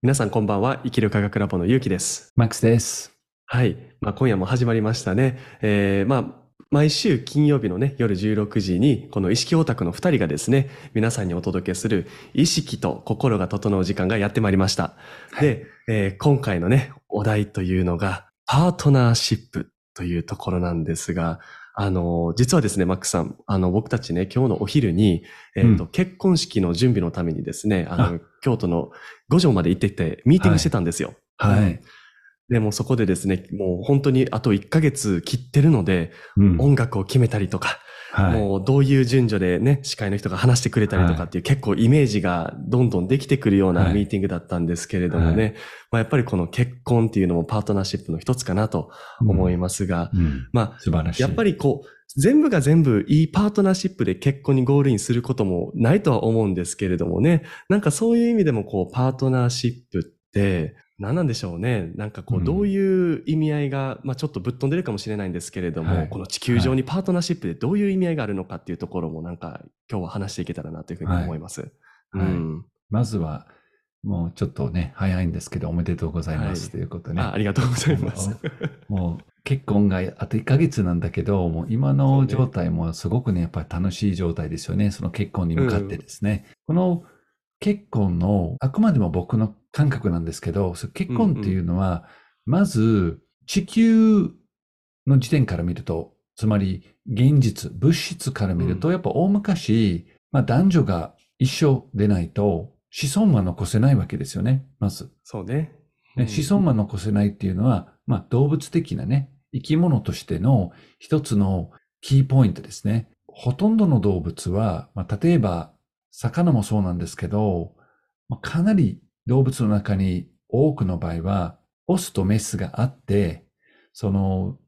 皆さんこんばんは。生きる科学ラボのゆうきです。マックスです。はい。まあ、今夜も始まりましたね。えー、まあ、毎週金曜日のね、夜16時に、この意識オタクの2人がですね、皆さんにお届けする意識と心が整う時間がやってまいりました。で、えー今回のね、お題というのが、パートナーシップというところなんですが、あの、実はですね、マックさん、あの、僕たちね、今日のお昼に、えっ、と、う結婚式の準備のためにですね、あの、あ京都の五条まで行ってて、ミーティングしてたんですよ。はい。でもそこでですね、もう本当にあと1ヶ月切ってるので、うん音楽を決めたりとか、はい。もうどういう順序でね、司会の人が話してくれたりとかっていう、結構イメージがどんどんできてくるようなはい。ミーティングだったんですけれどもね、はまあ、やっぱりこの結婚っていうのもパートナーシップの一つかなと思いますが、うん。まあ、素晴らしい。やっぱりこう、全部が全部いいパートナーシップで結婚にゴールインすることもないとは思うんですけれどもね、なんかそういう意味でもこう、パートナーシップって何なんでしょうね。なんかこううんどういう意味合いが、まあちょっとぶっ飛んでるかもしれないんですけれども、はいこの地球上にパートナーシップでどういう意味合いがあるのかっていうところもなんか今日は話していけたらなというふうに思います。はいうん。まずは、もうちょっとね、早いんですけど、おめでとうございます、はいということね。あありがとうございます。もう結婚があと1ヶ月なんだけど、もう今の状態もすごくね、やっぱり楽しい状態ですよね。その結婚に向かってですね。この結婚の、あくまでも僕の感覚なんですけど、結婚っていうのは、まず地球の時点から見ると、つまり現実、物質から見ると、うやっぱ大昔、まあ男女が一緒でないと子孫は残せないわけですよね、まず。そうね。ね子孫は残せないっていうのは、まあ動物的なね、生き物としての一つのキーポイントですね。ほとんどの動物は、まあ、例えば、魚もそうなんですけど、まあ、かなり動物の中に多くの場合は、オスとメスがあって、その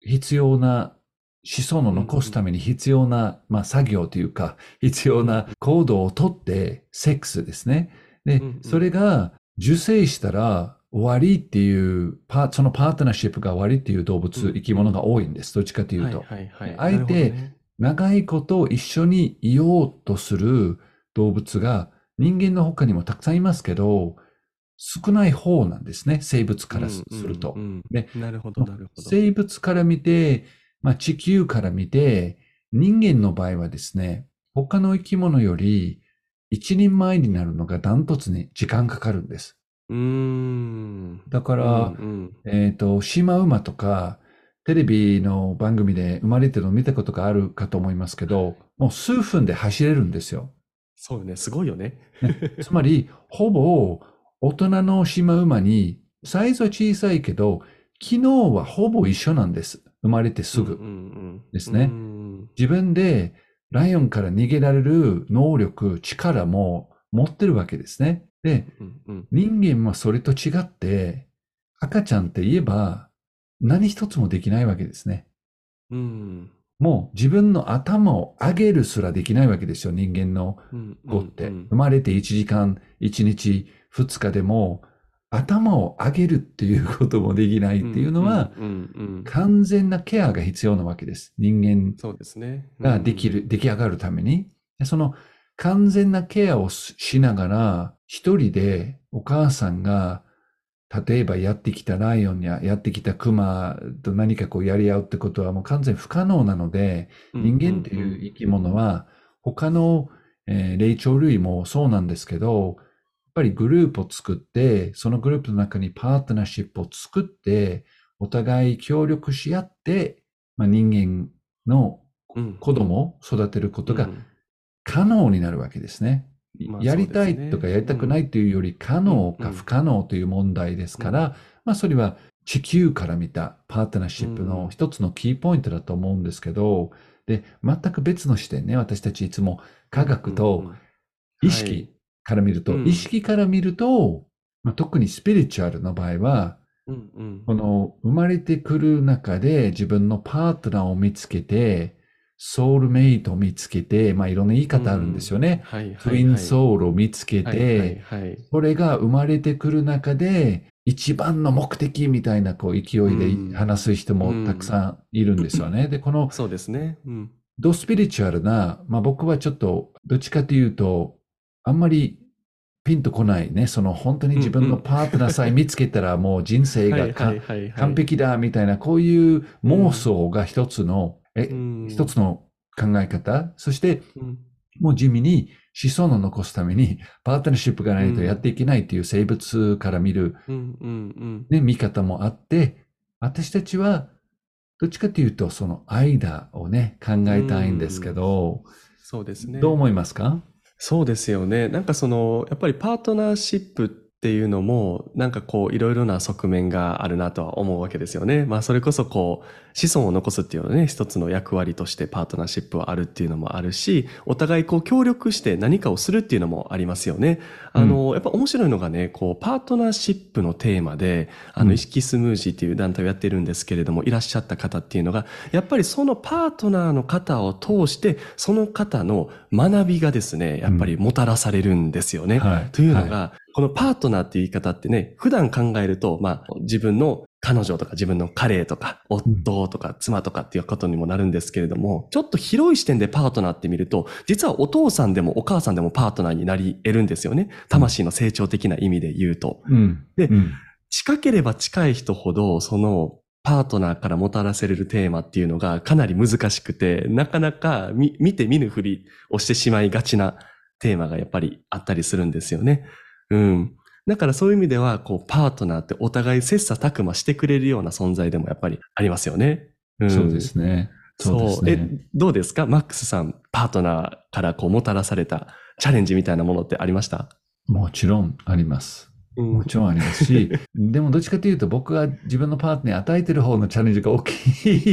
必要な子孫を残すために必要な、まあ、作業というか、必要な行動をとって、セックスですね。でそれが受精したら終わりっていう、そのパートナーシップが終わりっていう動物、うん生き物が多いんです。どっちかというと。あえて長いこと一緒にいようとする動物が人間の他にもたくさんいますけど、少ない方なんですね。生物からすするとなるほどなるほど。生物から見て、まあ、地球から見て、人間の場合はですね、他の生き物より一人前になるのがダントツに時間かかるんです。うーん。だから、うんうんえっ、と、シマウマとか、テレビの番組で生まれてるの見たことがあるかと思いますけど、もう数分で走れるんですよ。そうよね、すごいよね。つまり、ほぼ大人のシマウマに、サイズは小さいけど、機能はほぼ一緒なんです。生まれてすぐ。ですねうん自分でライオンから逃げられる能力、力も持ってるわけですね。で、人間はそれと違って、赤ちゃんって言えば何一つもできないわけですね。うんもう自分の頭を上げるすらできないわけですよ、人間のうん子って。うん生まれて1時間、1日、2日でも頭を上げるっていうこともできないっていうのは、うんうんうん完全なケアが必要なわけです。人間そうですね。ができる、出来上がるために。でその完全なケアをししながら、一人でお母さんが、例えばやってきたライオンややってきたクマと何かこうやり合うってことはもう完全不可能なので、うん人間という生き物は、他の、えー霊長類もそうなんですけど、やっぱりグループを作って、そのグループの中にパートナーシップを作って、お互い協力し合って、まあ、人間のうん子供を育てることがうん可能になるわけですね。まあやりたいとかやりたくないというより可能かうん。不可能という問題ですから、まあそれは地球から見たパートナーシップの一つのキーポイントだと思うんですけど、で、全く別の視点ね、私たちいつも科学とん意はい。識から見ると、うん。意識から見ると、まあ、特にスピリチュアルの場合は、この生まれてくる中で自分のパートナーを見つけて、ソウルメイトを見つけて、まあいろんな言い方あるんですよね。はいはいはいツインソウルを見つけはいはいて、はいそれが生まれてくる中で、一番の目的みたいなこう勢いうんで話す人もたくさんいるんですよね。で、このそうですね。うん。ドスピリチュアルな、まあ僕はちょっとどっちかというと、あんまりピンとこないね、その本当に自分のパートナーさえ見つけたらもう人生が完璧だみたいな、こういう妄想が一つの、えうん一つの考え方？そして、うんもう地味に子孫を残すために、パートナーシップがないとやっていけないっていう生物から見る、ね、見方もあって、私たちは、どっちかというと、その間をね、考えたいんですけど、そうですね。どう思いますか？そうですよね。なんかその、やっぱりパートナーシップっていうのも、なんかこう、いろいろな側面があるなとは思うわけですよね。まあ、それこそこう、子孫を残すっていうのはね、一つの役割としてパートナーシップはあるっていうのもあるし、お互いこう、協力して何かをするっていうのもありますよね。あの、やっぱ面白いのがね、こう、パートナーシップのテーマで、あの、うん。意識スムージーっていう団体をやってるんですけれども、いらっしゃった方っていうのが、やっぱりそのパートナーの方を通して、その方の学びがですね、やっぱりもたらされるんですよね。はい。というのが、はこのパートナーっていう言い方ってね、普段考えると、まあ、自分の彼女とか自分の彼とか夫とか妻とかっていうことにもなるんですけれども、ちょっと広い視点でパートナーって見ると、実はお父さんでもお母さんでもパートナーになり得るんですよね。魂の成長的な意味で言うと。うん。でうん近ければ近い人ほど、その、パートナーからもたらせれるテーマっていうのがかなり難しくて、なかなか見見て見ぬふりをしてしまいがちなテーマがやっぱりあったりするんですよね。うん。だからそういう意味では、こう、パートナーってお互い切磋琢磨してくれるような存在でもやっぱりありますよね。んそうですね。そうですね。え、どうですか？マックスさん、パートナーからこうもたらされたチャレンジみたいなものってありました？もちろんあります。うんもちろんありますし、でもどっちかというと僕が自分のパートナーに与えてる方のチャレンジが大き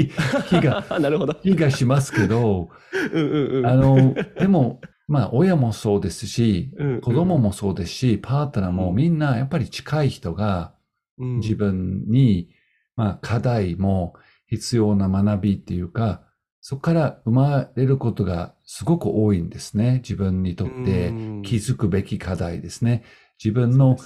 い気が、なるほど。気がしますけど、うんうんうん。あの、でも、まあ親もそうですし、うんうん子供もそうですし、パートナーもみんなやっぱり近い人がうん自分に、まあ課題も必要な学びっていうか、そこから生まれることがすごく多いんですね。自分にとってうん気づくべき課題ですね。自分の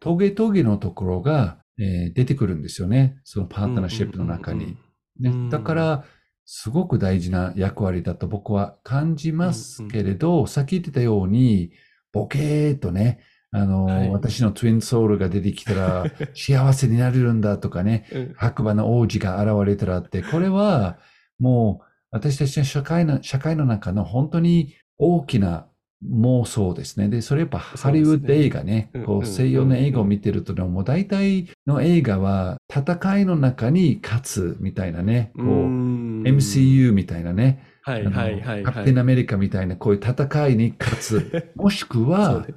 トゲトゲのところが、えー出てくるんですよね。そのパートナーシップの中に。ね、だから、すごく大事な役割だと僕は感じますけれど、さっき言ってたように、ボケーっとね、あの、はい。私のツインソウルが出てきたら 幸せになれるんだとかね、うん。白馬の王子が現れたらって、これはもう私たちの社会の、社会の中の本当に大きな妄想ですね。で、それやっぱハリウッド映画ね、ねうんこう西洋の映画を見てるとね、もう大体の映画は戦いの中に勝つみたいなね、こう、ん MCU みたいなね、はいはいはいキャプテンアメリカみたいなこういう戦いに勝つ。もしくそうはね、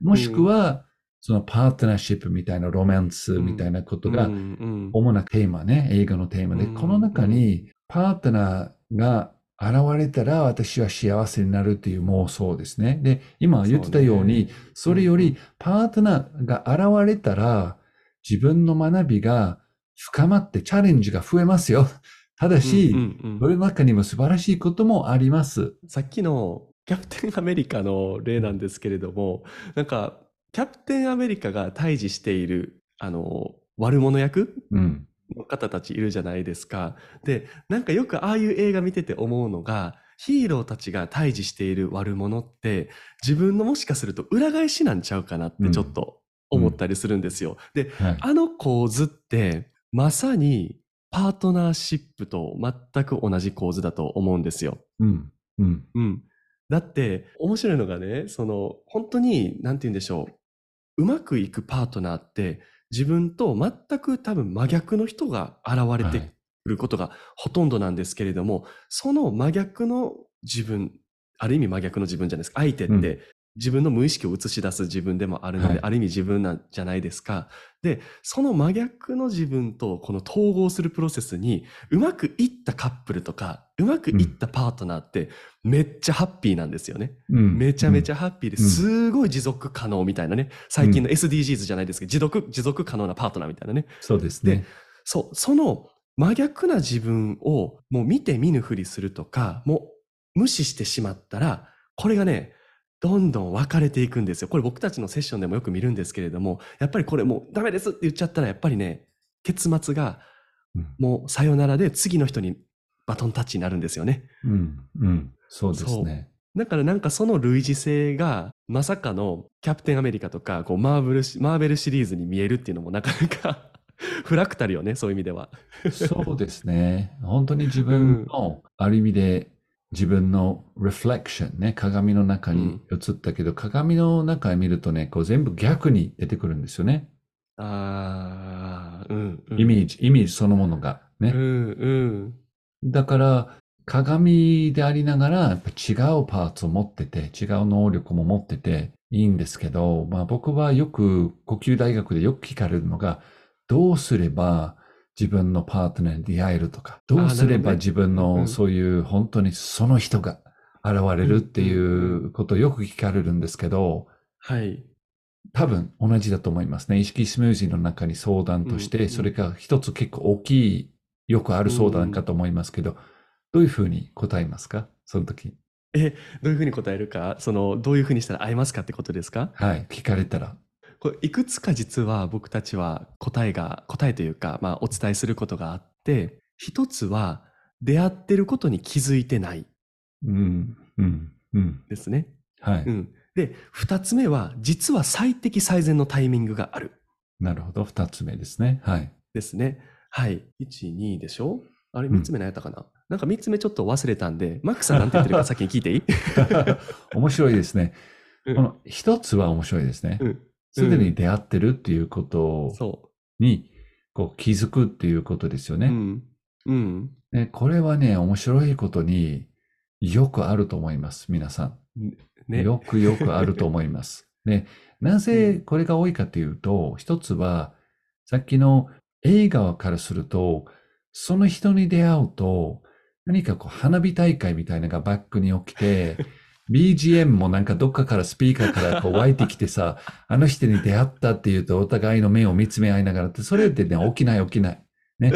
もしくは、そのパートナーシップみたいなロマンスみたいなことが主なテーマね、映画のテーマで、うん。この中にパートナーが現れたら私は幸せになるっていう妄想ですね。で、今言ってたように、それよりパートナーが現れたら自分の学びが深まってチャレンジが増えますよ。ただし、うんうんうんそれの中にも素晴らしいこともあります。さっきのキャプテンアメリカの例なんですけれども、なんか、キャプテンアメリカが対峙している、あの、悪者役？うん。の方たちいるじゃないですか。で、なんかよくああいう映画見てて思うのが、ヒーローたちが対峙している悪者って、自分のもしかすると裏返しなんちゃうかなってちょっと思ったりするんですよ。で、はい。あの構図って、まさにパートナーシップと全く同じ構図だと思うんですよ。うん。うん。うん。だって、面白いのがね、その、本当に、なんて言うんでしょう。うまくいくパートナーって、自分と全く多分真逆の人が現れてくることがほとんどなんですけれども、その真逆の自分、ある意味真逆の自分じゃないですか。相手って、自分の無意識を映し出す自分でもあるので、はいある意味自分なんじゃないですか。で、その真逆の自分とこの統合するプロセスに、うまくいったカップルとか、うまくいったパートナーって、めっちゃハッピーなんですよね。うん。めちゃめちゃ。ゃハッピーでうんすごい持続可能みたいなね。最近の SDGs じゃないですけど、持続、持続可能なパートナーみたいなね。そうですね。そう、その真逆な自分をもう見て見ぬふりするとか、もう無視してしまったら、これがね、どんどん分かれていくんですよ。これ僕たちのセッションでもよく見るんですけれども、やっぱりこれもうダメですって言っちゃったら、やっぱりね、結末がうんもうさよならで次の人にバトンタッチになるんですよね。うん。うん。そうですね。だからなんかその類似性がまさかのキャプテンアメリカとか、こうマーブルシ、マーベルシリーズに見えるっていうのもなかなか フラクタルよね、そういう意味では。そうですね。本当に自分の、ある意味で自分のリフレクションね、鏡の中に映ったけど、鏡の中を見るとね、こう全部逆に出てくるんですよね。ああ、うん、うん。イメージ、イメージそのものがね。うん、うん。だから、鏡でありながら、やっぱ違うパーツを持ってて、違う能力も持ってていいんですけど、まあ僕はよく、呼吸大学でよく聞かれるのが、どうすれば自分のパートナーに出会えるとか、どうすれば自分うんのそういう本当にその人が現れるっていうことをよく聞かれるんですけど、はい。多分同じだと思いますね。意識スムージーの中に相談として、それが一つ結構大きい、よくある相談かと思いますけど、どういうふうに答えますか？その時。どういうふうに答えるか、その、どういうふうにしたら会えますかってことですか？はい。聞かれたら。これいくつか実は僕たちは答えが、答えというか、まあお伝えすることがあって、一つは出会ってることに気づいてないうん、うん、うん。ですね。はい。うん。で、二つ目は実は最適最善のタイミングがあるなるほど。二つ目ですね。はい。ですね。はい。1、2でしょ？あれ、うん三つ目何やったかな、なんか三つ目ちょっと忘れたんで、マックさんなんて言ってるか先に聞いていい？面白いですね。うんこの一つは面白いですねう。ん。すでに出会ってるっていうことそに、こう気づくっていうことですよう。ね。うん。うん。ねこれはね、面白いことによくあると思います。皆さん。ね。よくよくあると思います。で、なぜこれが多いかというと、一つは、さっきの映画からすると、その人に出会うと、何かこう花火大会みたいなのがバックに起きて、BGM もなんかどっかからスピーカーからこう湧いてきてさ、あの人に出会ったっていうとお互いの目を見つめ合いながらって、それってね、起きない起きない。起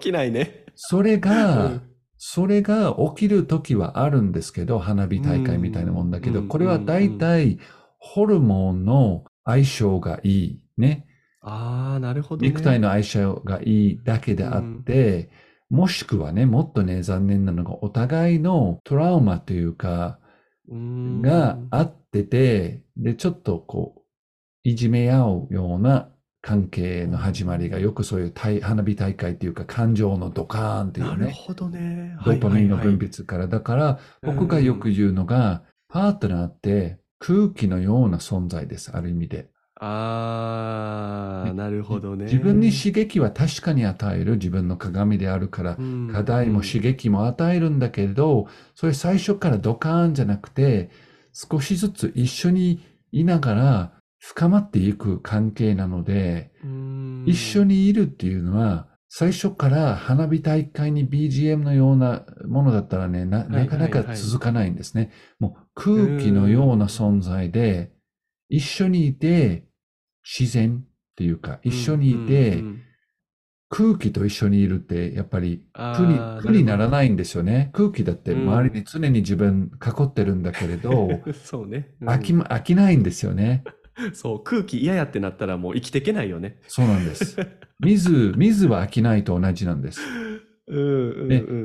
きないね。それが、うんそれが起きる時はあるんですけど、花火大会みたいなもんだけど、うんこれは大体ホルモンの相性がいい。ね。ああ、なるほど、ね。肉体の相性がいいだけであって、もしくはね、もっとね、残念なのが、お互いのトラウマというか、うんがあってて、で、ちょっとこう、いじめ合うような関係の始まりが、よくそういう大花火大会っていうか、感情のドカーンっていうね。なるほどね。ドーパミンの分はい泌から。だから、僕がよく言うのが、パートナーって空気のような存在です、ある意味で。ああ、なるほどね。自分に刺激は確かに与える自分の鏡であるから、うん。課題も刺激も与えるんだけれど、それ最初からドカーンじゃなくて、少しずつ一緒にいながら深まっていく関係なので、うん。一緒にいるっていうのは、最初から花火大会に BGM のようなものだったらね、な、はいなかなか続かないんですね。もう空気のような存在で、一緒にいて自然っていうか、一緒にいて空気と一緒にいるってやっぱりあ苦にー苦にならないんですよね。空気だってうん周りに常に自分囲ってるんだけれど、そうね。うん飽きま、飽きないんですよね。そう、空気嫌やってなったらもう生きていけないよね。そうなんです。水、水は飽きないと同じなんです。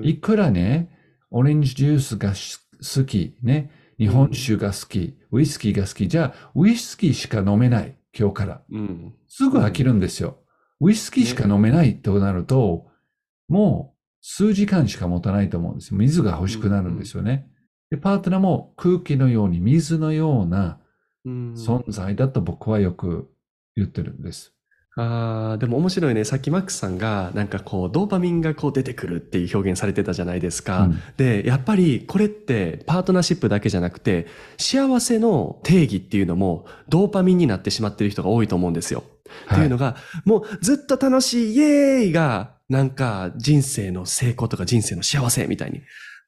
いくらね、オレンジジュースがし好き、ね、日本酒が好き、ウイスキーが好き、じゃあ、ウイスキーしか飲めない、今日から。うん。すぐ飽きるんですよ。ウイスキーしか飲めないとなると、もう数時間しか持たないと思うんですよ。水が欲しくなるんですよね。で、パートナーも空気のように水のようなうん存在だと僕はよく言ってるんです。ああ、でも面白いね。さっきマックスさんが、なんかこう、ドーパミンがこう出てくるっていう表現されてたじゃないですか。うんで、やっぱりこれってパートナーシップだけじゃなくて、幸せの定義っていうのもドーパミンになってしまってる人が多いと思うんですよ。っていうのが、もうずっと楽しい、イエーイが、なんか人生の成功とか人生の幸せみたいに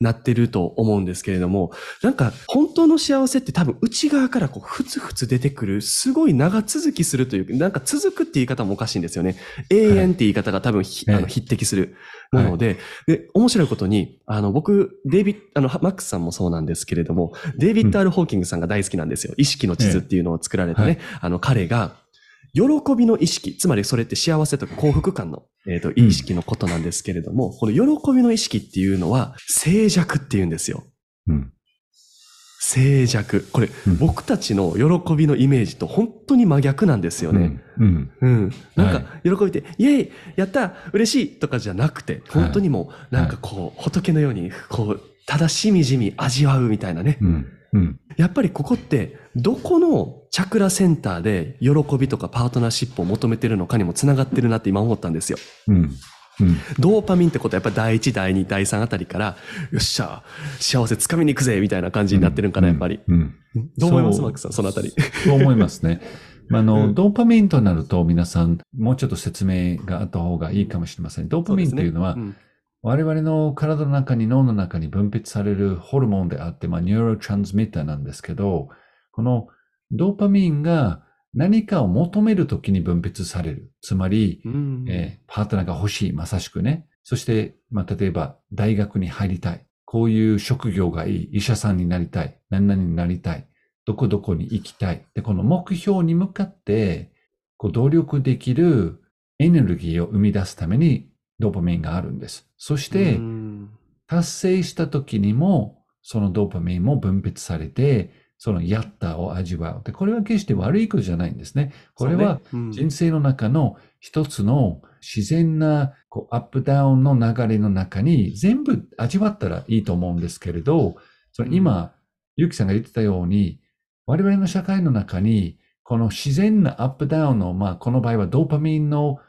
なってると思うんですけれども、なんか本当の幸せって多分内側からこうふつふつ出てくる、すごい長続きするという、なんか続くって言い方もおかしいんですよね。永遠って言い方が多分ひ、はい。あの匹敵するもので、で、面白いことに、あの僕、デイビッド、あの、マックスさんもそうなんですけれども、デイビッド・アル・ホーキングさんが大好きなんですよ。意識の地図っていうのを作られたね、はあの彼が、喜びの意識、つまりそれって幸せとか幸福感の、えっ、と、意識のことなんですけれども、この喜びの意識っていうのは、静寂っていうんですよ。うん静寂。これ、うん僕たちの喜びのイメージと本当に真逆なんですよね。うん。うん。なんはか、喜びって、イェイやった嬉しいとかじゃなくて、本当にもう、なんかこう、仏のように、こう、ただしみじみ味わうみたいなね。うん。うん。やっぱりここって、どこのチャクラセンターで喜びとかパートナーシップを求めてるのかにもつながってるなって今思ったんですよ。うん。うん。ドーパミンってことはやっぱ第1、第2、第3あたりから、よっしゃ、幸せつかみに行くぜみたいな感じになってるんかな、やっぱり。うん。どう思いますマックさん、そのあたり？そう思いますね。まあ、あの、うんドーパミンとなると皆さん、もうちょっと説明があった方がいいかもしれません。ドーパミンっていうのは、ん我々の体の中に脳の中に分泌されるホルモンであって、まあ、ニューロトランスミッターなんですけど、このドーパミンが何かを求めるときに分泌される。つまり、うんえーパートナーが欲しい、まさしくね。そして、まあ、例えば、大学に入りたい。こういう職業がいい。医者さんになりたい。何々になりたい。どこどこに行きたい。で、この目標に向かって、こう、努力できるエネルギーを生み出すために、ドーパミンがあるんです。そして、うん達成した時にも、そのドーパミンも分泌されて、そのやったを味わう。で、これは決して悪いことじゃないんですね。これは、人生の中の一つの自然なこうアップダウンの流れの中に全部味わったらいいと思うんですけれど、その今、ゆきさんが言ってたように、我々の社会の中に、この自然なアップダウンの、まあ、この場合はドーパミンの、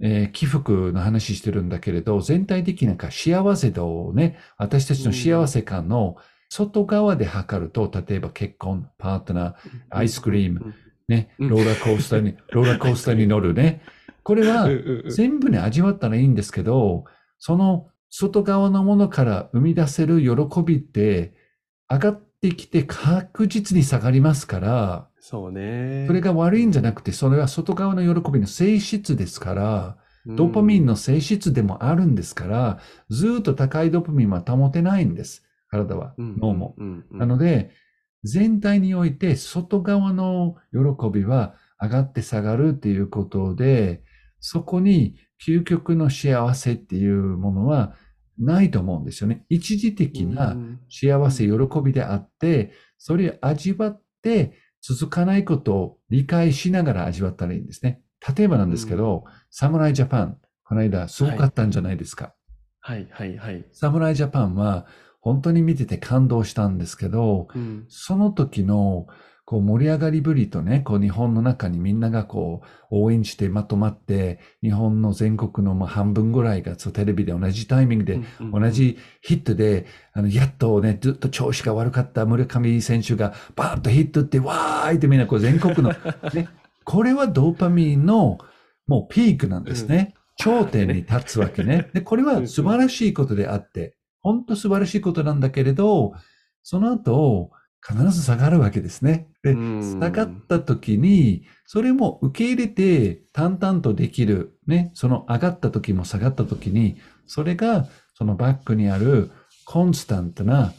えー起伏の話してるんだけれど、全体的なか幸せ度をね、私たちの幸せ感の外側で測ると、例えば結婚、パートナー、アイスクリーム、ね、うん。ローラーコースターに、ローラーコースターに乗るね。これは全部ね、味わったらいいんですけど、その外側のものから生み出せる喜びって上がってきて確実に下がりますから、そうね。それが悪いんじゃなくて、それは外側の喜びの性質ですから、ドーパミンの性質でもあるんですから、ずーっと高いドーパミンは保てないんです。体は、脳も。うんうんなので、全体において外側の喜びは上がって下がるっていうことで、そこに究極の幸せっていうものはないと思うんですよね。一時的うなん幸せ、喜びであって、それを味わって続かないことを理解しながら味わったらいいんですね。例えばなんですけど、サムライジャパン、この間すごかったんじゃないですか。はいはいはい。サムライジャパンは本当に見てて感動したんですけど、うんその時のこう盛り上がりぶりとね、こう日本の中にみんながこう応援してまとまって、日本の全国のまあ半分ぐらいがそうテレビで同じタイミングで、同じヒットで、あの、やっとね、ずっと調子が悪かった村上選手がバーンとヒットって、わーいってみんなこう全国の、ね、これはドーパミンのもうピークなんですね。頂点に立つわけね。で、これは素晴らしいことであって、本当素晴らしいことなんだけれど、その後、必ず下がるわけですね。で、うん下がった時に、それも受け入れて淡々とできる。ね、その上がった時も下がった時に、それがそのバックにあるコンスタントな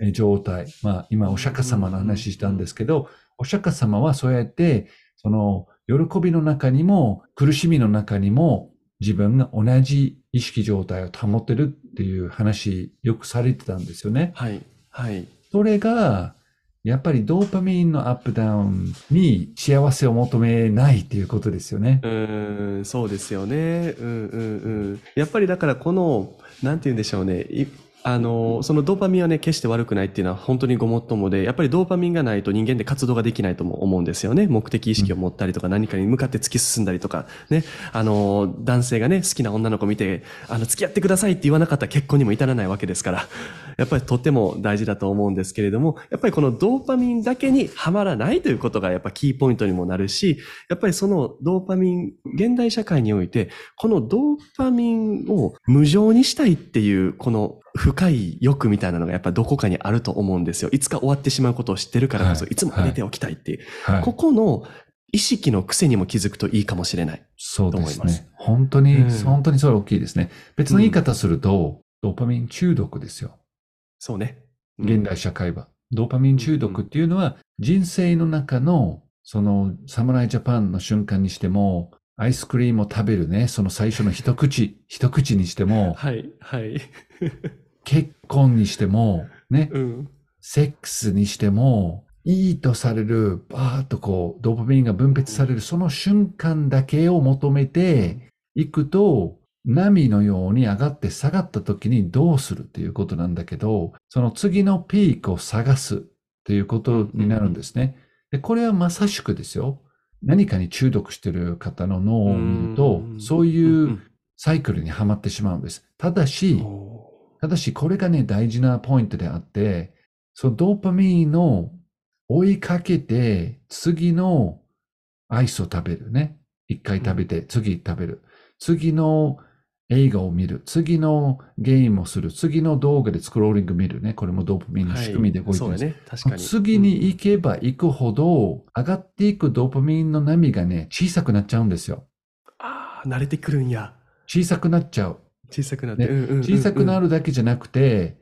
え状態。まあ今お釈迦様の話したんですけど、お釈迦様はそうやって、その喜びの中にも苦しみの中にも自分が同じ意識状態を保ってるっていう話よくされてたんですよね。はいはい。それが、やっぱりドーパミンのアップダウンに幸せを求めないっていうことですよねう。ん、そうですよね。うんうんうん。やっぱりだからこの、なんて言うんでしょうね。あの、そのドーパミンはね、決して悪くないっていうのは本当にごもっともで、やっぱりドーパミンがないと人間で活動ができないとも思うんですよね。目的意識を持ったりとか、何かに向かって突き進んだりとか、ね。あの、男性がね、好きな女の子見て、あの、付き合ってくださいって言わなかったら結婚にも至らないわけですから、やっぱりとても大事だと思うんですけれども、やっぱりこのドーパミンだけにはまらないということがやっぱキーポイントにもなるし、やっぱりそのドーパミン、現代社会において、このドーパミンを無常にしたいっていう、この深い欲みたいなのがやっぱどこかにあると思うんですよ。いつか終わってしまうことを知ってるからこそ、はいいつも入れておきたいっていう。はいこ。この意識の癖にも気づくといいかもしれない。そうですと思いますね。本当に、うん本当にそれ大きいですね。別の言い方すると、ドーパミン中毒ですよ。そうね。うん現代社会は。ドーパミン中毒っていうのは、人生の中の、その、サムライジャパンの瞬間にしても、アイスクリームを食べるね、その最初の一口、一口にしても、はい、はい。結婚にしても、ね、うん。セックスにしても、いいとされる、バーッとこう、ドーパミンが分泌される、その瞬間だけを求めていくと、波のように上がって下がった時にどうするっていうことなんだけど、その次のピークを探すっていうことになるんですね。で、これはまさしくですよ。何かに中毒してる方の脳を見るとう、んそういうサイクルにはまってしまうんです。ただし、おただしこれがね、大事なポイントであって、そのドーパミンを追いかけて、次のアイスを食べるね。一回食べて、次食べる。次の映画を見る。次のゲームをする。次の動画でスクローリング見るね。これもドーパミンの仕組みで動いてるんです。そうだね。確かに。次に行けば行くほど、上がっていくドーパミンの波がね、小さくなっちゃうんですよ。ああ、慣れてくるんや。小さくなっちゃう。小さくなって。ねうんうんうんうん小さくなるだけじゃなくて、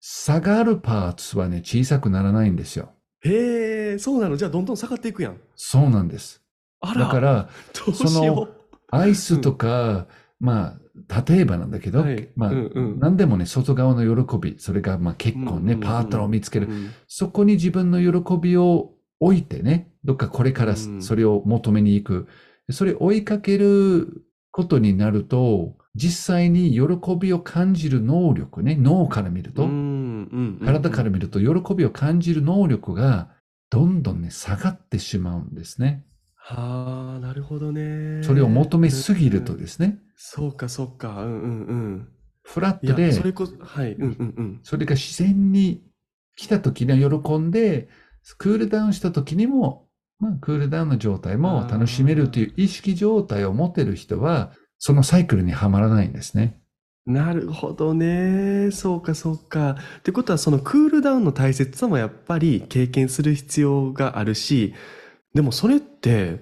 下がるパーツはね、小さくならないんですよ。へえ、そうなの？じゃあどんどん下がっていくやん。そうなんです。あら、だから、どうしよアイスとか、まあ、例えばなんだけど、はいまあ、うんうん何でもね、外側の喜び、それがまあ結婚ね、うんうんうんパートナーを見つけう。る。うんそこに自分の喜びを置いてね、どっかこれからうんそれを求めに行く。それ追いかけることになると、実際に喜びを感じる能力ね、脳から見ると、うんうんうん体から見ると喜びを感じる能力がどんどんね、下がってしまうんですね。はあ、なるほどね。それを求めすぎるとうんですね、そうか、そうか。うんうんうん。フラットで、それこそ、はい。うんうんうん。それが自然に来た時には喜んで、クールダウンした時にも、まあ、クールダウンの状態も楽しめるという意識状態を持てる人は、そのサイクルにはまらないんですね。なるほどね。そうか、そうか。ってことは、そのクールダウンの大切さもやっぱり経験する必要があるし、でもそれって、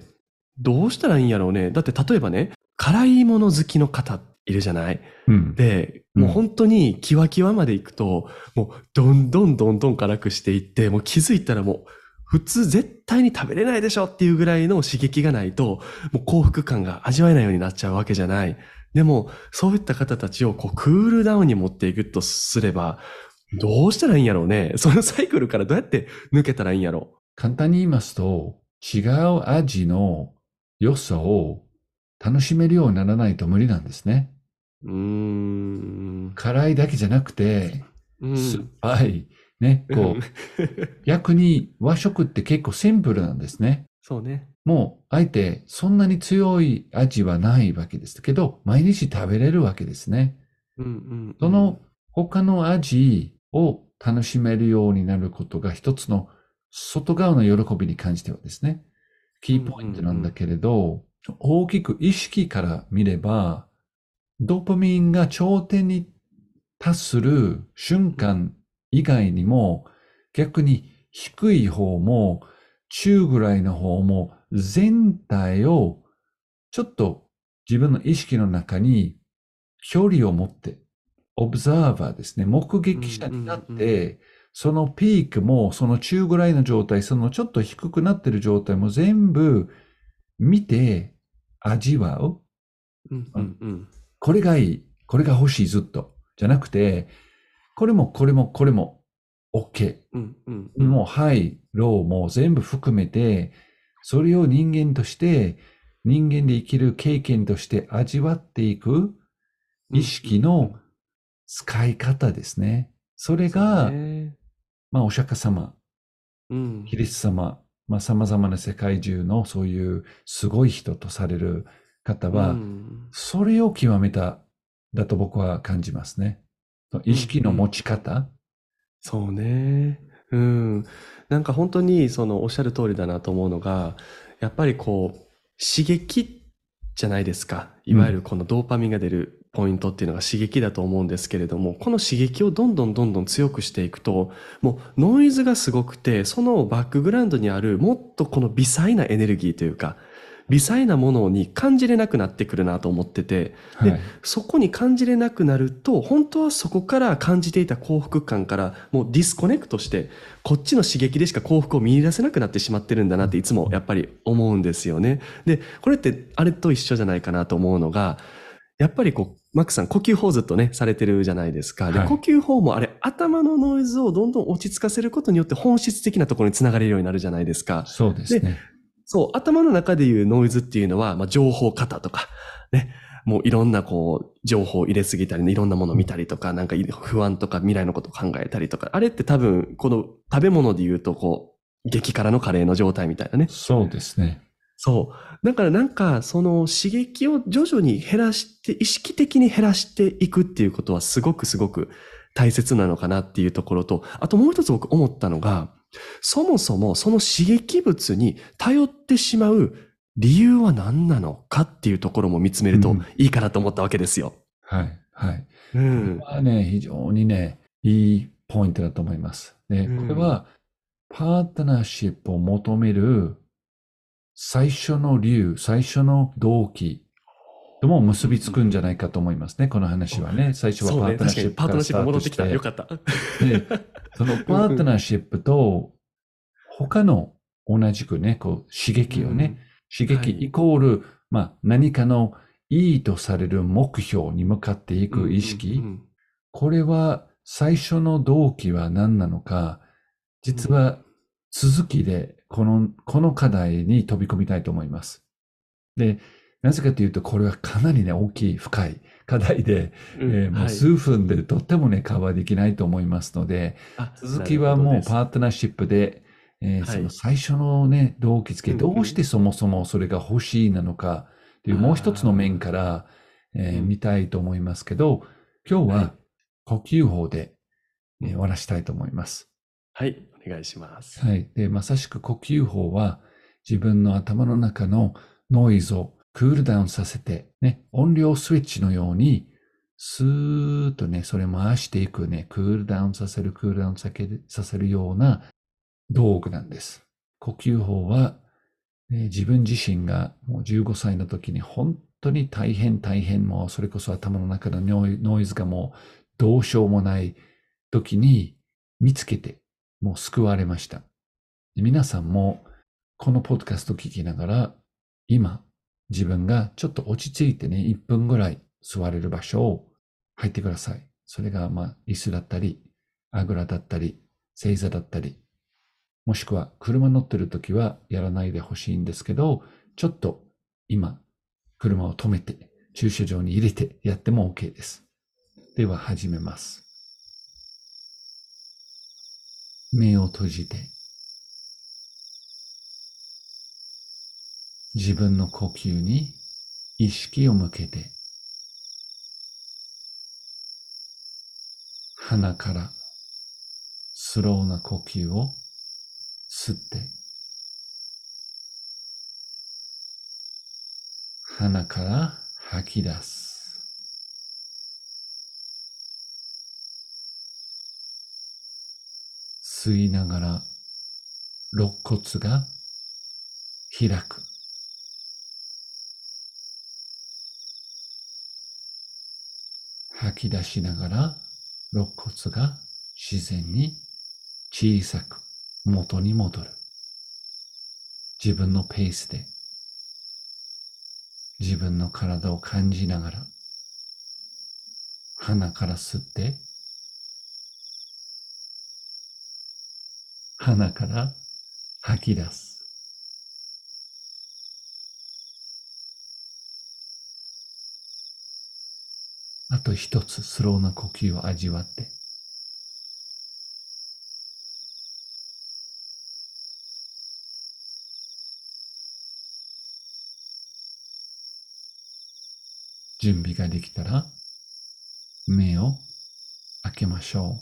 どうしたらいいんやろうね。だって例えばね、辛いもの好きの方いるじゃないうん。で、もう本当にキワキワまで行くと、もうどんどんどんどん辛くしていって、もう気づいたらもう普通絶対に食べれないでしょっていうぐらいの刺激がないと、もう幸福感が味わえないようになっちゃうわけじゃない。でも、そういった方たちをこうクールダウンに持っていくとすれば、どうしたらいいんやろうね。そのサイクルからどうやって抜けたらいいんやろ簡単に言いますと、違う味の良さを楽しめるようにならないと無理なんですね。う。ん。辛いだけじゃなくて、うん。酸っぱい、ね、こう、逆に和食って結構シンプルなんですね。そうね。もう、あえてそんなに強い味はないわけですけど、毎日食べれるわけですね。うんうんうん。その他の味を楽しめるようになることが一つの外側の喜びに関してはですね、キーポイントなんだけれど、大きく意識から見れば、ドーパミンが頂点に達する瞬間以外にも、逆に低い方も中ぐらいの方も全体をちょっと自分の意識の中に距離を持って、オブザーバーですね、目撃者になって、そのピークも、その中ぐらいの状態、そのちょっと低くなってる状態も全部見て、味わう。うんうんうん。これがいい。これが欲しい、ずっと。じゃなくて、これもこれもこれも OK。うんうんうん。もうハイ、ローも全部含めて、それを人間として、人間で生きる経験として味わっていく意識の使い方ですね。それが、ねまあ、お釈迦様、うんキリスト様、まあ、様々な世界中のそういうすごい人とされる方は、うんそれを極めた、だと僕は感じますね。意識の持ち方？そうね。うん。なんか本当にそのおっしゃる通りだなと思うのが、やっぱりこう、刺激じゃないですか。いわゆるこのドーパミンが出るポイントっていうのが刺激だと思うんですけれども、この刺激をどんどんどんどん強くしていくと、もうノイズがすごくて、そのバックグラウンドにあるもっとこの微細なエネルギーというか、微細なものに感じれなくなってくるなと思ってて、ではい。そこに感じれなくなると、本当はそこから感じていた幸福感からもう disconnect して、こっちの刺激でしか幸福を見出せなくなってしまってるんだなっていつもやっぱり思うんですよね。で、これってあれと一緒じゃないかなと思うのが、やっぱりこう、マックさん、呼吸法ずっとね、されてるじゃないですか。で、はい呼吸法もあれ、頭のノイズをどんどん落ち着かせることによって本質的なところにつながれるようになるじゃないですか。そうですね。そう、頭の中でいうノイズっていうのは、まあ、情報型とか、ね、もういろんなこう、情報を入れすぎたりね、いろんなものを見たりとか、なんかい不安とか未来のことを考えたりとか、あれって多分、この食べ物で言うと、こう、激辛のカレーの状態みたいなね。そうですね。そう。だからなんか、その刺激を徐々に減らして、意識的に減らしていくっていうことはすごくすごく大切なのかなっていうところと、あともう一つ僕思ったのが、そもそもその刺激物に頼ってしまう理由は何なのかっていうところも見つめるとうんいいかなと思ったわけですよ。はい。はい。うん。これはね、非常にね、いいポイントだと思います。で、うんこれは、パートナーシップを求める最初の理由、最初の動機とも結びつくんじゃないかと思いますね、この話はね。最初は。パートナー確かにパートナーシップからスシップ戻ってきた。タートしてよかった。で、そのパートナーシップと他の同じくね、こう刺激をね、刺激はいイコール、まあ何かのいいとされる目標に向かっていうん、く意識、うんうんこれは最初の動機は何なのか、実は続きでこの、この課題に飛び込みたいと思います。で、なぜかというと、これはかなりね、大きい、深い課題で、うんえーもうはい。数分でとってもね、カバーできないと思いますので、あ続きはもうパートナーシップで、えーはい。その最初のね、動機付け、どうしてそもそもそれが欲しいなのかというもう一つの面から、えーうん。見たいと思いますけど、今日はは呼吸法で、えー終わらしたいと思います。はい、お願いします。はい。で、まさしく呼吸法は自分の頭の中のノイズをクールダウンさせて、ね、音量スイッチのように、スーッとね、それ回していくね、クールダウンさせる、クールダウンさせるような道具なんです。呼吸法は、ね自分自身がもう15歳の時に本当に大変大変もうそれこそ頭の中のノイズがもうどうしようもない時に見つけてもう救われました。皆さんもこのポッドキャストを聞きながら今自分がちょっと落ち着いてね1分ぐらい座れる場所を入ってください。それがまあ椅子だったりあぐらだったり正座だったりもしくは車乗ってる時はやらないでほしいんですけどちょっと今車を止めて駐車場に入れてやっても OK です。では始めます。目を閉じて自分の呼吸に意識を向けて鼻からスローな呼吸を吸って鼻から吐き出す。吸いながら肋骨が開く。吐き出しながら肋骨が自然に小さく元に戻る。自分のペースで自分の体を感じながら鼻から吸って鼻から吐き出すあと一つスローな呼吸を味わって準備ができたら目を開けましょ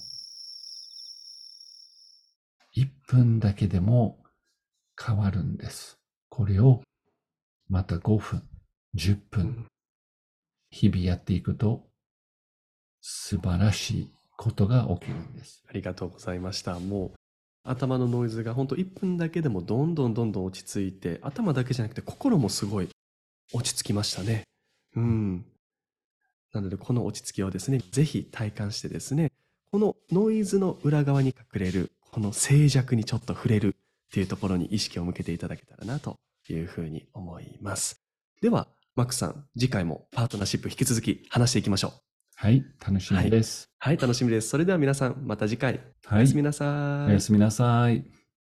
う。1分だけでも変わるんです。これをまた5分、10分、日々やっていくと素晴らしいことが起きるんです。ありがとうございました。もう頭のノイズが本当1分だけでもどんどんどんどん落ち着いて頭だけじゃなくて心もすごい落ち着きましたね。うん。なのでこの落ち着きをですね、ぜひ体感してですね、このノイズの裏側に隠れるこの静寂にちょっと触れるっていうところに意識を向けていただけたらなというふうに思います。では、マックさん、次回もパートナーシップ引き続き話していきましょう。はい、楽しみです。はい、楽しみです。それでは皆さん、また次回。はいおやすみなさい。おやすみなさい。